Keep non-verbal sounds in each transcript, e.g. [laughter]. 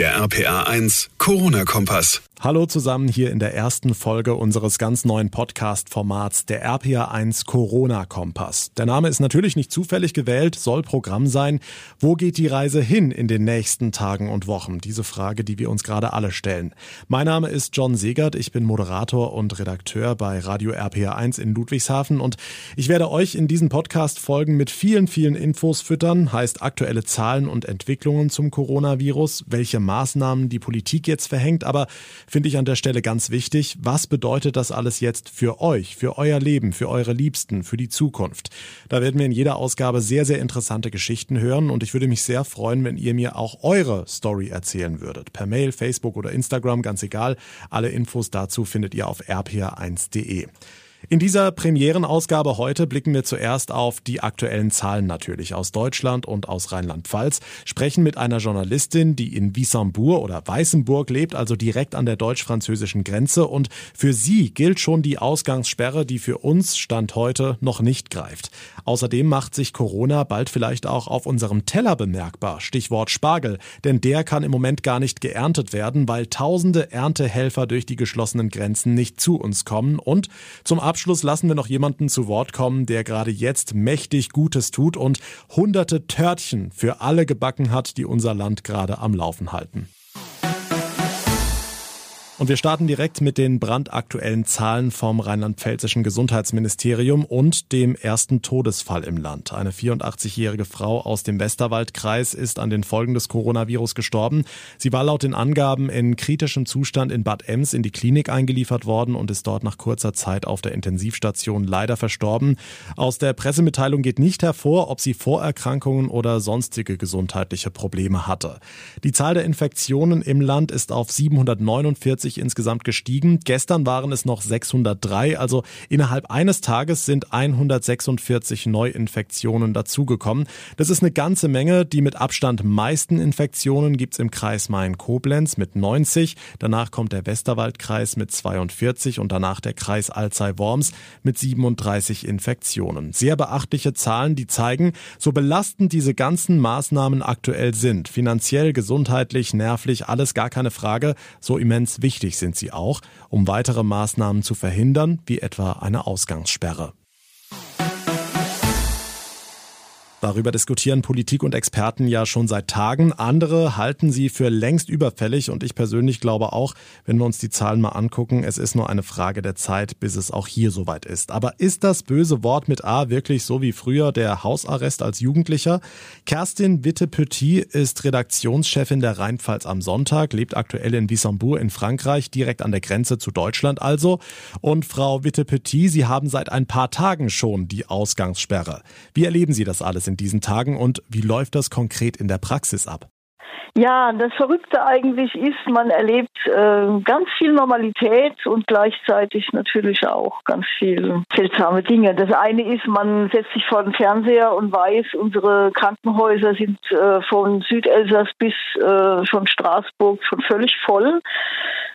Der RPA 1 Corona-Kompass. Hallo zusammen hier in der ersten Folge unseres ganz neuen Podcast-Formats, der RPA1 Corona-Kompass. Der Name ist natürlich nicht zufällig gewählt, soll Programm sein. Wo geht die Reise hin in den nächsten Tagen und Wochen? Diese Frage, die wir uns gerade alle stellen. Mein Name ist John Segert, ich bin Moderator und Redakteur bei Radio RPA1 in Ludwigshafen und ich werde euch in diesen Podcast-Folgen mit vielen, vielen Infos füttern, heißt aktuelle Zahlen und Entwicklungen zum Coronavirus, welche Maßnahmen die Politik jetzt verhängt, aber finde ich an der Stelle ganz wichtig. Was bedeutet das alles jetzt für euch, für euer Leben, für eure Liebsten, für die Zukunft? Da werden wir in jeder Ausgabe sehr, sehr interessante Geschichten hören und ich würde mich sehr freuen, wenn ihr mir auch eure Story erzählen würdet. Per Mail, Facebook oder Instagram, ganz egal. Alle Infos dazu findet ihr auf rpa1.de. In dieser Premierenausgabe heute blicken wir zuerst auf die aktuellen Zahlen natürlich aus Deutschland und aus Rheinland-Pfalz, sprechen mit einer Journalistin, die in Wissembourg oder Weißenburg lebt, also direkt an der deutsch-französischen Grenze. Und für sie gilt schon die Ausgangssperre, die für uns Stand heute noch nicht greift. Außerdem macht sich Corona bald vielleicht auch auf unserem Teller bemerkbar, Stichwort Spargel, denn der kann im Moment gar nicht geerntet werden, weil tausende Erntehelfer durch die geschlossenen Grenzen nicht zu uns kommen. Und zum Abschluss lassen wir noch jemanden zu Wort kommen, der gerade jetzt mächtig Gutes tut und hunderte Törtchen für alle gebacken hat, die unser Land gerade am Laufen halten. Und wir starten direkt mit den brandaktuellen Zahlen vom rheinland-pfälzischen Gesundheitsministerium und dem ersten Todesfall im Land. Eine 84-jährige Frau aus dem Westerwaldkreis ist an den Folgen des Coronavirus gestorben. Sie war laut den Angaben in kritischem Zustand in Bad Ems in die Klinik eingeliefert worden und ist dort nach kurzer Zeit auf der Intensivstation leider verstorben. Aus der Pressemitteilung geht nicht hervor, ob sie Vorerkrankungen oder sonstige gesundheitliche Probleme hatte. Die Zahl der Infektionen im Land ist auf 749 150 insgesamt gestiegen. Gestern waren es noch 603, also innerhalb eines Tages sind 146 Neuinfektionen dazugekommen. Das ist eine ganze Menge. Die mit Abstand meisten Infektionen gibt's im Kreis Main-Koblenz mit 90. Danach kommt der Westerwaldkreis mit 42 und danach der Kreis Alzey-Worms mit 37 Infektionen. Sehr beachtliche Zahlen, die zeigen, so belastend diese ganzen Maßnahmen aktuell sind. Finanziell, gesundheitlich, nervlich, alles gar keine Frage. So immens wichtig Wichtig sind sie auch, um weitere Maßnahmen zu verhindern, wie etwa eine Ausgangssperre. Darüber diskutieren Politik und Experten ja schon seit Tagen. Andere halten sie für längst überfällig und ich persönlich glaube auch, wenn wir uns die Zahlen mal angucken, es ist nur eine Frage der Zeit, bis es auch hier soweit ist. Aber ist das böse Wort mit A wirklich so wie früher der Hausarrest als Jugendlicher? Kerstin Witte-Petit ist Redaktionschefin der Rheinpfalz am Sonntag, lebt aktuell in Wissembourg in Frankreich, direkt an der Grenze zu Deutschland also. Und Frau Witte-Petit, Sie haben seit ein paar Tagen schon die Ausgangssperre. Wie erleben Sie das alles in diesen Tagen und wie läuft das konkret in der Praxis ab? Ja, das Verrückte eigentlich ist, man erlebt äh, ganz viel Normalität und gleichzeitig natürlich auch ganz viel seltsame Dinge. Das eine ist, man setzt sich vor den Fernseher und weiß, unsere Krankenhäuser sind äh, von Südelsass bis äh, von Straßburg schon völlig voll.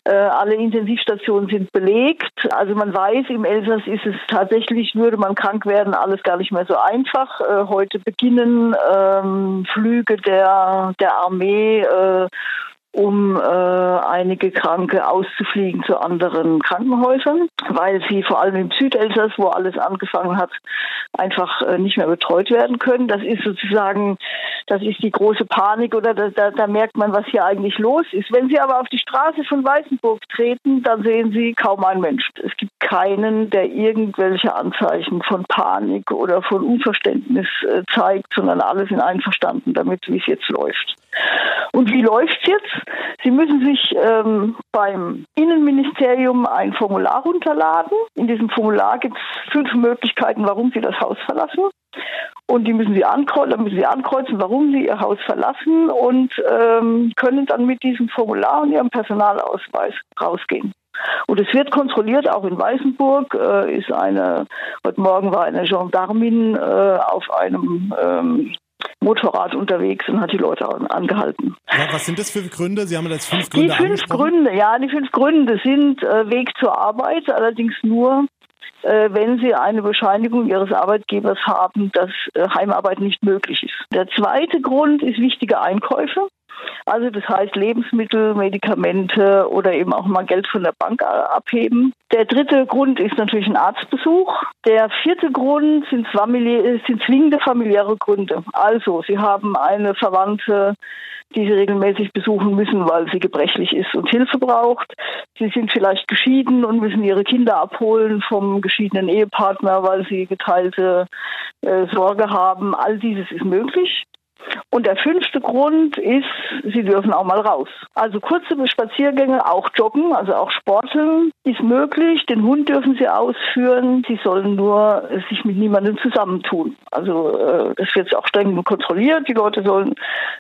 Äh, alle Intensivstationen sind belegt. Also man weiß, im Elsass ist es tatsächlich, würde man krank werden, alles gar nicht mehr so einfach. Äh, heute beginnen ähm, Flüge der, der Armee äh, um äh, einige Kranke auszufliegen zu anderen Krankenhäusern, weil sie vor allem im Südelsass, wo alles angefangen hat, einfach äh, nicht mehr betreut werden können. Das ist sozusagen, das ist die große Panik oder da, da, da merkt man, was hier eigentlich los ist. Wenn Sie aber auf die Straße von Weißenburg treten, dann sehen Sie kaum einen Mensch. Es gibt keinen, der irgendwelche Anzeichen von Panik oder von Unverständnis äh, zeigt, sondern alle sind einverstanden damit, wie es jetzt läuft. Und wie läuft's jetzt? Sie müssen sich ähm, beim Innenministerium ein Formular runterladen. In diesem Formular gibt es fünf Möglichkeiten, warum Sie das Haus verlassen. Und die müssen Sie ankreuzen, müssen Sie ankreuzen, warum Sie Ihr Haus verlassen und ähm, können dann mit diesem Formular und Ihrem Personalausweis rausgehen. Und es wird kontrolliert, auch in Weißenburg äh, ist eine, heute Morgen war eine Gendarmin äh, auf einem ähm, Motorrad unterwegs und hat die Leute angehalten. Ja, was sind das für Gründe? Sie haben jetzt fünf Gründe Die fünf Gründe, ja, die fünf Gründe sind äh, Weg zur Arbeit, allerdings nur, äh, wenn Sie eine Bescheinigung Ihres Arbeitgebers haben, dass äh, Heimarbeit nicht möglich ist. Der zweite Grund ist wichtige Einkäufe. Also das heißt Lebensmittel, Medikamente oder eben auch mal Geld von der Bank abheben. Der dritte Grund ist natürlich ein Arztbesuch. Der vierte Grund sind, sind zwingende familiäre Gründe. Also Sie haben eine Verwandte, die sie regelmäßig besuchen müssen, weil sie gebrechlich ist und Hilfe braucht. Sie sind vielleicht geschieden und müssen ihre Kinder abholen vom geschiedenen Ehepartner, weil sie geteilte äh, Sorge haben. All dieses ist möglich. Und der fünfte Grund ist, sie dürfen auch mal raus. Also kurze Spaziergänge, auch joggen, also auch sporteln ist möglich. Den Hund dürfen sie ausführen. Sie sollen nur sich mit niemandem zusammentun. Also äh, das wird auch streng kontrolliert. Die Leute sollen,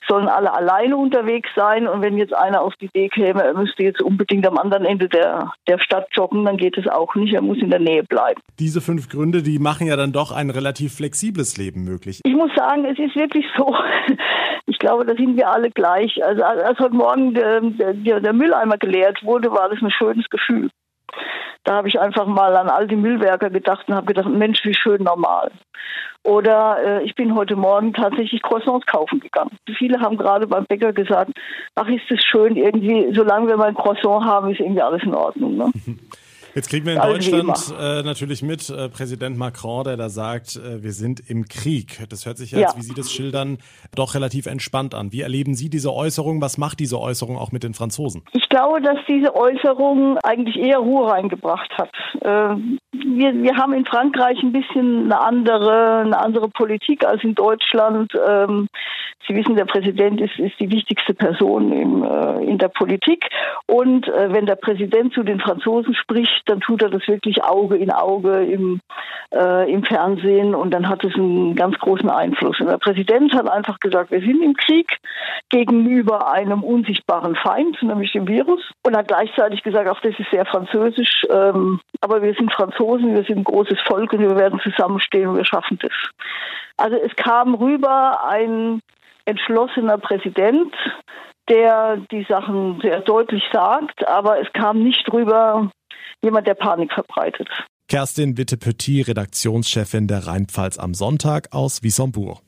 sollen alle alleine unterwegs sein. Und wenn jetzt einer auf die Idee käme, er müsste jetzt unbedingt am anderen Ende der, der Stadt joggen, dann geht es auch nicht. Er muss in der Nähe bleiben. Diese fünf Gründe, die machen ja dann doch ein relativ flexibles Leben möglich. Ich muss sagen, es ist wirklich so, [laughs] ich glaube, da sind wir alle gleich. Also als heute Morgen der, der, der Mülleimer geleert wurde, war das ein schönes Gefühl. Da habe ich einfach mal an all die Müllwerker gedacht und habe gedacht, Mensch, wie schön normal. Oder äh, ich bin heute Morgen tatsächlich Croissants kaufen gegangen. Viele haben gerade beim Bäcker gesagt, ach, ist das schön, irgendwie, solange wir mal ein Croissant haben, ist irgendwie alles in Ordnung. Ne? [laughs] Jetzt kriegen wir in Deutschland äh, natürlich mit äh, Präsident Macron, der da sagt, äh, wir sind im Krieg. Das hört sich jetzt, ja. wie Sie das schildern, doch relativ entspannt an. Wie erleben Sie diese Äußerung? Was macht diese Äußerung auch mit den Franzosen? Ich glaube, dass diese Äußerung eigentlich eher Ruhe reingebracht hat. Äh, wir, wir haben in Frankreich ein bisschen eine andere, eine andere Politik als in Deutschland. Ähm, Sie wissen, der Präsident ist, ist die wichtigste Person im, äh, in der Politik. Und äh, wenn der Präsident zu den Franzosen spricht, dann tut er das wirklich Auge in Auge im, äh, im Fernsehen und dann hat es einen ganz großen Einfluss. Und der Präsident hat einfach gesagt, wir sind im Krieg gegenüber einem unsichtbaren Feind, nämlich dem Virus. Und hat gleichzeitig gesagt, auch das ist sehr französisch, ähm, aber wir sind Franzosen, wir sind ein großes Volk und wir werden zusammenstehen und wir schaffen das. Also es kam rüber ein entschlossener Präsident, der die Sachen sehr deutlich sagt, aber es kam nicht rüber jemand, der Panik verbreitet. Kerstin Witte-Petit, Redaktionschefin der Rheinpfalz am Sonntag aus Wissembourg.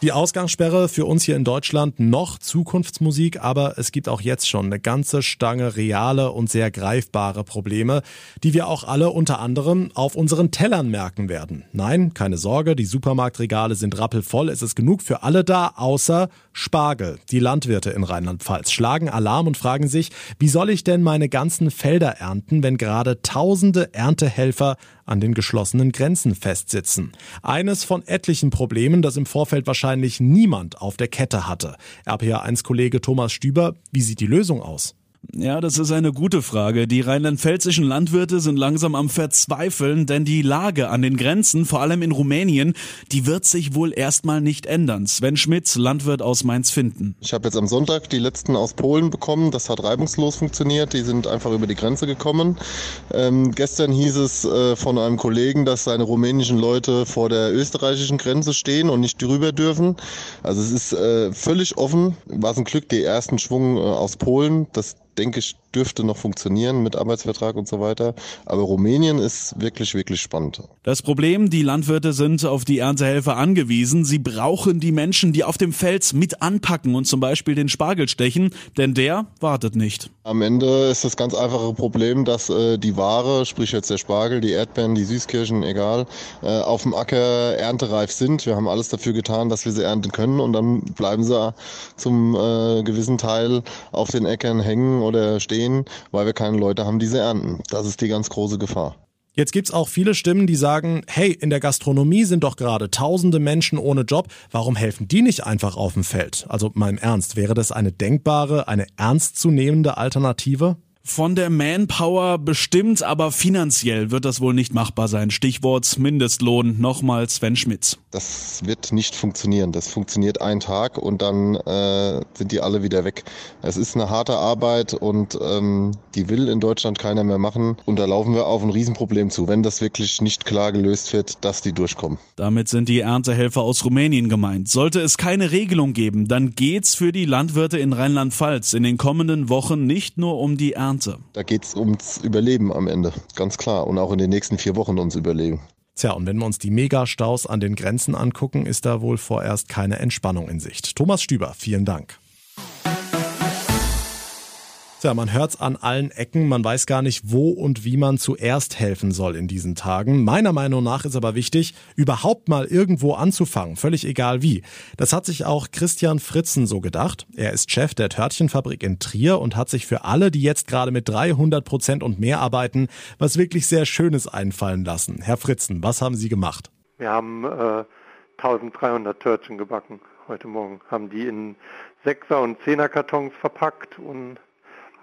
Die Ausgangssperre für uns hier in Deutschland noch Zukunftsmusik, aber es gibt auch jetzt schon eine ganze Stange reale und sehr greifbare Probleme, die wir auch alle unter anderem auf unseren Tellern merken werden. Nein, keine Sorge, die Supermarktregale sind rappelvoll, es ist genug für alle da, außer Spargel. Die Landwirte in Rheinland-Pfalz schlagen Alarm und fragen sich, wie soll ich denn meine ganzen Felder ernten, wenn gerade tausende Erntehelfer an den geschlossenen Grenzen festsitzen. Eines von etlichen Problemen, das im Vorfeld wahrscheinlich niemand auf der Kette hatte. RPA1-Kollege Thomas Stüber, wie sieht die Lösung aus? Ja, das ist eine gute Frage. Die rheinland-pfälzischen Landwirte sind langsam am Verzweifeln, denn die Lage an den Grenzen, vor allem in Rumänien, die wird sich wohl erstmal nicht ändern. Sven Schmitz, Landwirt aus Mainz-Finden. Ich habe jetzt am Sonntag die letzten aus Polen bekommen. Das hat reibungslos funktioniert. Die sind einfach über die Grenze gekommen. Ähm, gestern hieß es äh, von einem Kollegen, dass seine rumänischen Leute vor der österreichischen Grenze stehen und nicht drüber dürfen. Also es ist äh, völlig offen. War es ein Glück, die ersten Schwung äh, aus Polen. Das denke ich, dürfte noch funktionieren mit Arbeitsvertrag und so weiter. Aber Rumänien ist wirklich, wirklich spannend. Das Problem, die Landwirte sind auf die Erntehelfer angewiesen. Sie brauchen die Menschen, die auf dem Feld mit anpacken und zum Beispiel den Spargel stechen, denn der wartet nicht. Am Ende ist das ganz einfache Problem, dass äh, die Ware, sprich jetzt der Spargel, die Erdbeeren, die Süßkirschen, egal, äh, auf dem Acker erntereif sind. Wir haben alles dafür getan, dass wir sie ernten können und dann bleiben sie zum äh, gewissen Teil auf den Äckern hängen oder stehen, weil wir keine Leute haben, die sie ernten. Das ist die ganz große Gefahr. Jetzt gibt's auch viele Stimmen, die sagen, hey, in der Gastronomie sind doch gerade tausende Menschen ohne Job, warum helfen die nicht einfach auf dem Feld? Also mal im Ernst, wäre das eine denkbare, eine ernstzunehmende Alternative? Von der Manpower bestimmt, aber finanziell wird das wohl nicht machbar sein. Stichwort Mindestlohn. Nochmal Sven Schmitz. Das wird nicht funktionieren. Das funktioniert einen Tag und dann äh, sind die alle wieder weg. Es ist eine harte Arbeit und ähm, die will in Deutschland keiner mehr machen. Und da laufen wir auf ein Riesenproblem zu, wenn das wirklich nicht klar gelöst wird, dass die durchkommen. Damit sind die Erntehelfer aus Rumänien gemeint. Sollte es keine Regelung geben, dann geht's für die Landwirte in Rheinland-Pfalz in den kommenden Wochen nicht nur um die Ernte. Da geht's ums Überleben am Ende, ganz klar. Und auch in den nächsten vier Wochen ums Überleben. Tja, und wenn wir uns die Megastaus an den Grenzen angucken, ist da wohl vorerst keine Entspannung in Sicht. Thomas Stüber, vielen Dank. Tja, man hört's an allen Ecken, man weiß gar nicht, wo und wie man zuerst helfen soll in diesen Tagen. Meiner Meinung nach ist aber wichtig, überhaupt mal irgendwo anzufangen, völlig egal wie. Das hat sich auch Christian Fritzen so gedacht. Er ist Chef der Törtchenfabrik in Trier und hat sich für alle, die jetzt gerade mit 300 Prozent und mehr arbeiten, was wirklich sehr Schönes einfallen lassen. Herr Fritzen, was haben Sie gemacht? Wir haben äh, 1300 Törtchen gebacken heute Morgen, haben die in Sechser- und Zehner-Kartons verpackt und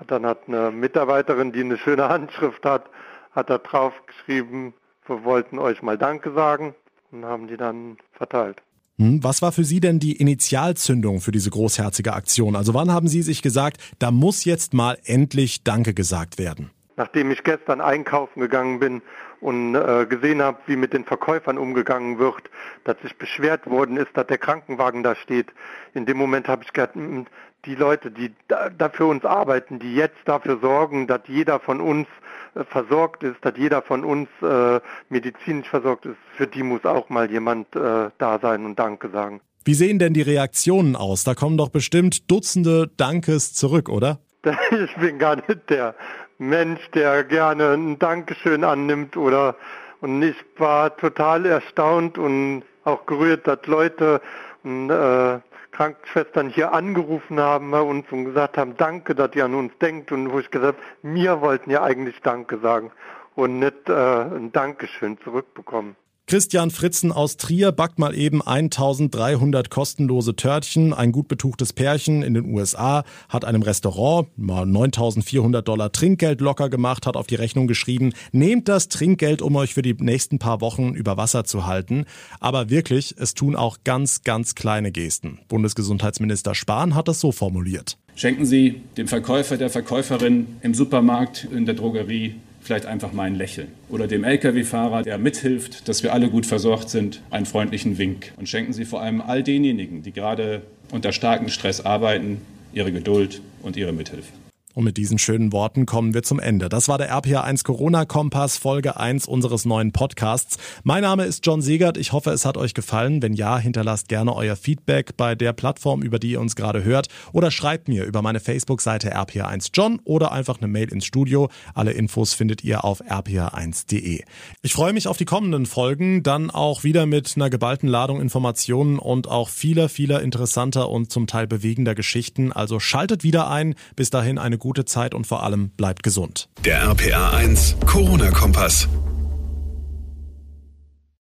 dann hat eine Mitarbeiterin, die eine schöne Handschrift hat, hat da drauf geschrieben, wir wollten euch mal Danke sagen und haben die dann verteilt. Hm, was war für Sie denn die Initialzündung für diese großherzige Aktion? Also wann haben Sie sich gesagt, da muss jetzt mal endlich Danke gesagt werden? Nachdem ich gestern einkaufen gegangen bin und äh, gesehen habe, wie mit den Verkäufern umgegangen wird, dass sich beschwert worden ist, dass der Krankenwagen da steht, in dem Moment habe ich gedacht, hm, die Leute, die da, da für uns arbeiten, die jetzt dafür sorgen, dass jeder von uns äh, versorgt ist, dass jeder von uns äh, medizinisch versorgt ist, für die muss auch mal jemand äh, da sein und Danke sagen. Wie sehen denn die Reaktionen aus? Da kommen doch bestimmt Dutzende Dankes zurück, oder? [laughs] Ich bin gar nicht der Mensch, der gerne ein Dankeschön annimmt oder und ich war total erstaunt und auch gerührt, dass Leute und, äh, Krankenschwestern hier angerufen haben bei uns und gesagt haben, danke, dass ihr an uns denkt. Und wo ich gesagt habe, mir wollten ja eigentlich Danke sagen und nicht äh, ein Dankeschön zurückbekommen. Christian Fritzen aus Trier backt mal eben 1300 kostenlose Törtchen. Ein gut betuchtes Pärchen in den USA hat einem Restaurant mal 9400 Dollar Trinkgeld locker gemacht, hat auf die Rechnung geschrieben, nehmt das Trinkgeld, um euch für die nächsten paar Wochen über Wasser zu halten. Aber wirklich, es tun auch ganz, ganz kleine Gesten. Bundesgesundheitsminister Spahn hat das so formuliert. Schenken Sie dem Verkäufer, der Verkäuferin im Supermarkt, in der Drogerie vielleicht einfach mal ein Lächeln. Oder dem Lkw-Fahrer, der mithilft, dass wir alle gut versorgt sind, einen freundlichen Wink. Und schenken Sie vor allem all denjenigen, die gerade unter starkem Stress arbeiten, ihre Geduld und ihre Mithilfe. Und mit diesen schönen Worten kommen wir zum Ende. Das war der RPA1 Corona Kompass, Folge 1 unseres neuen Podcasts. Mein Name ist John Segert. Ich hoffe, es hat euch gefallen. Wenn ja, hinterlasst gerne euer Feedback bei der Plattform, über die ihr uns gerade hört. Oder schreibt mir über meine Facebook-Seite RPA1John oder einfach eine Mail ins Studio. Alle Infos findet ihr auf rpa1.de. Ich freue mich auf die kommenden Folgen, dann auch wieder mit einer geballten Ladung Informationen und auch vieler, vieler interessanter und zum Teil bewegender Geschichten. Also schaltet wieder ein. Bis dahin eine gute Zeit und vor allem bleibt gesund. Der RPA 1 Corona-Kompass.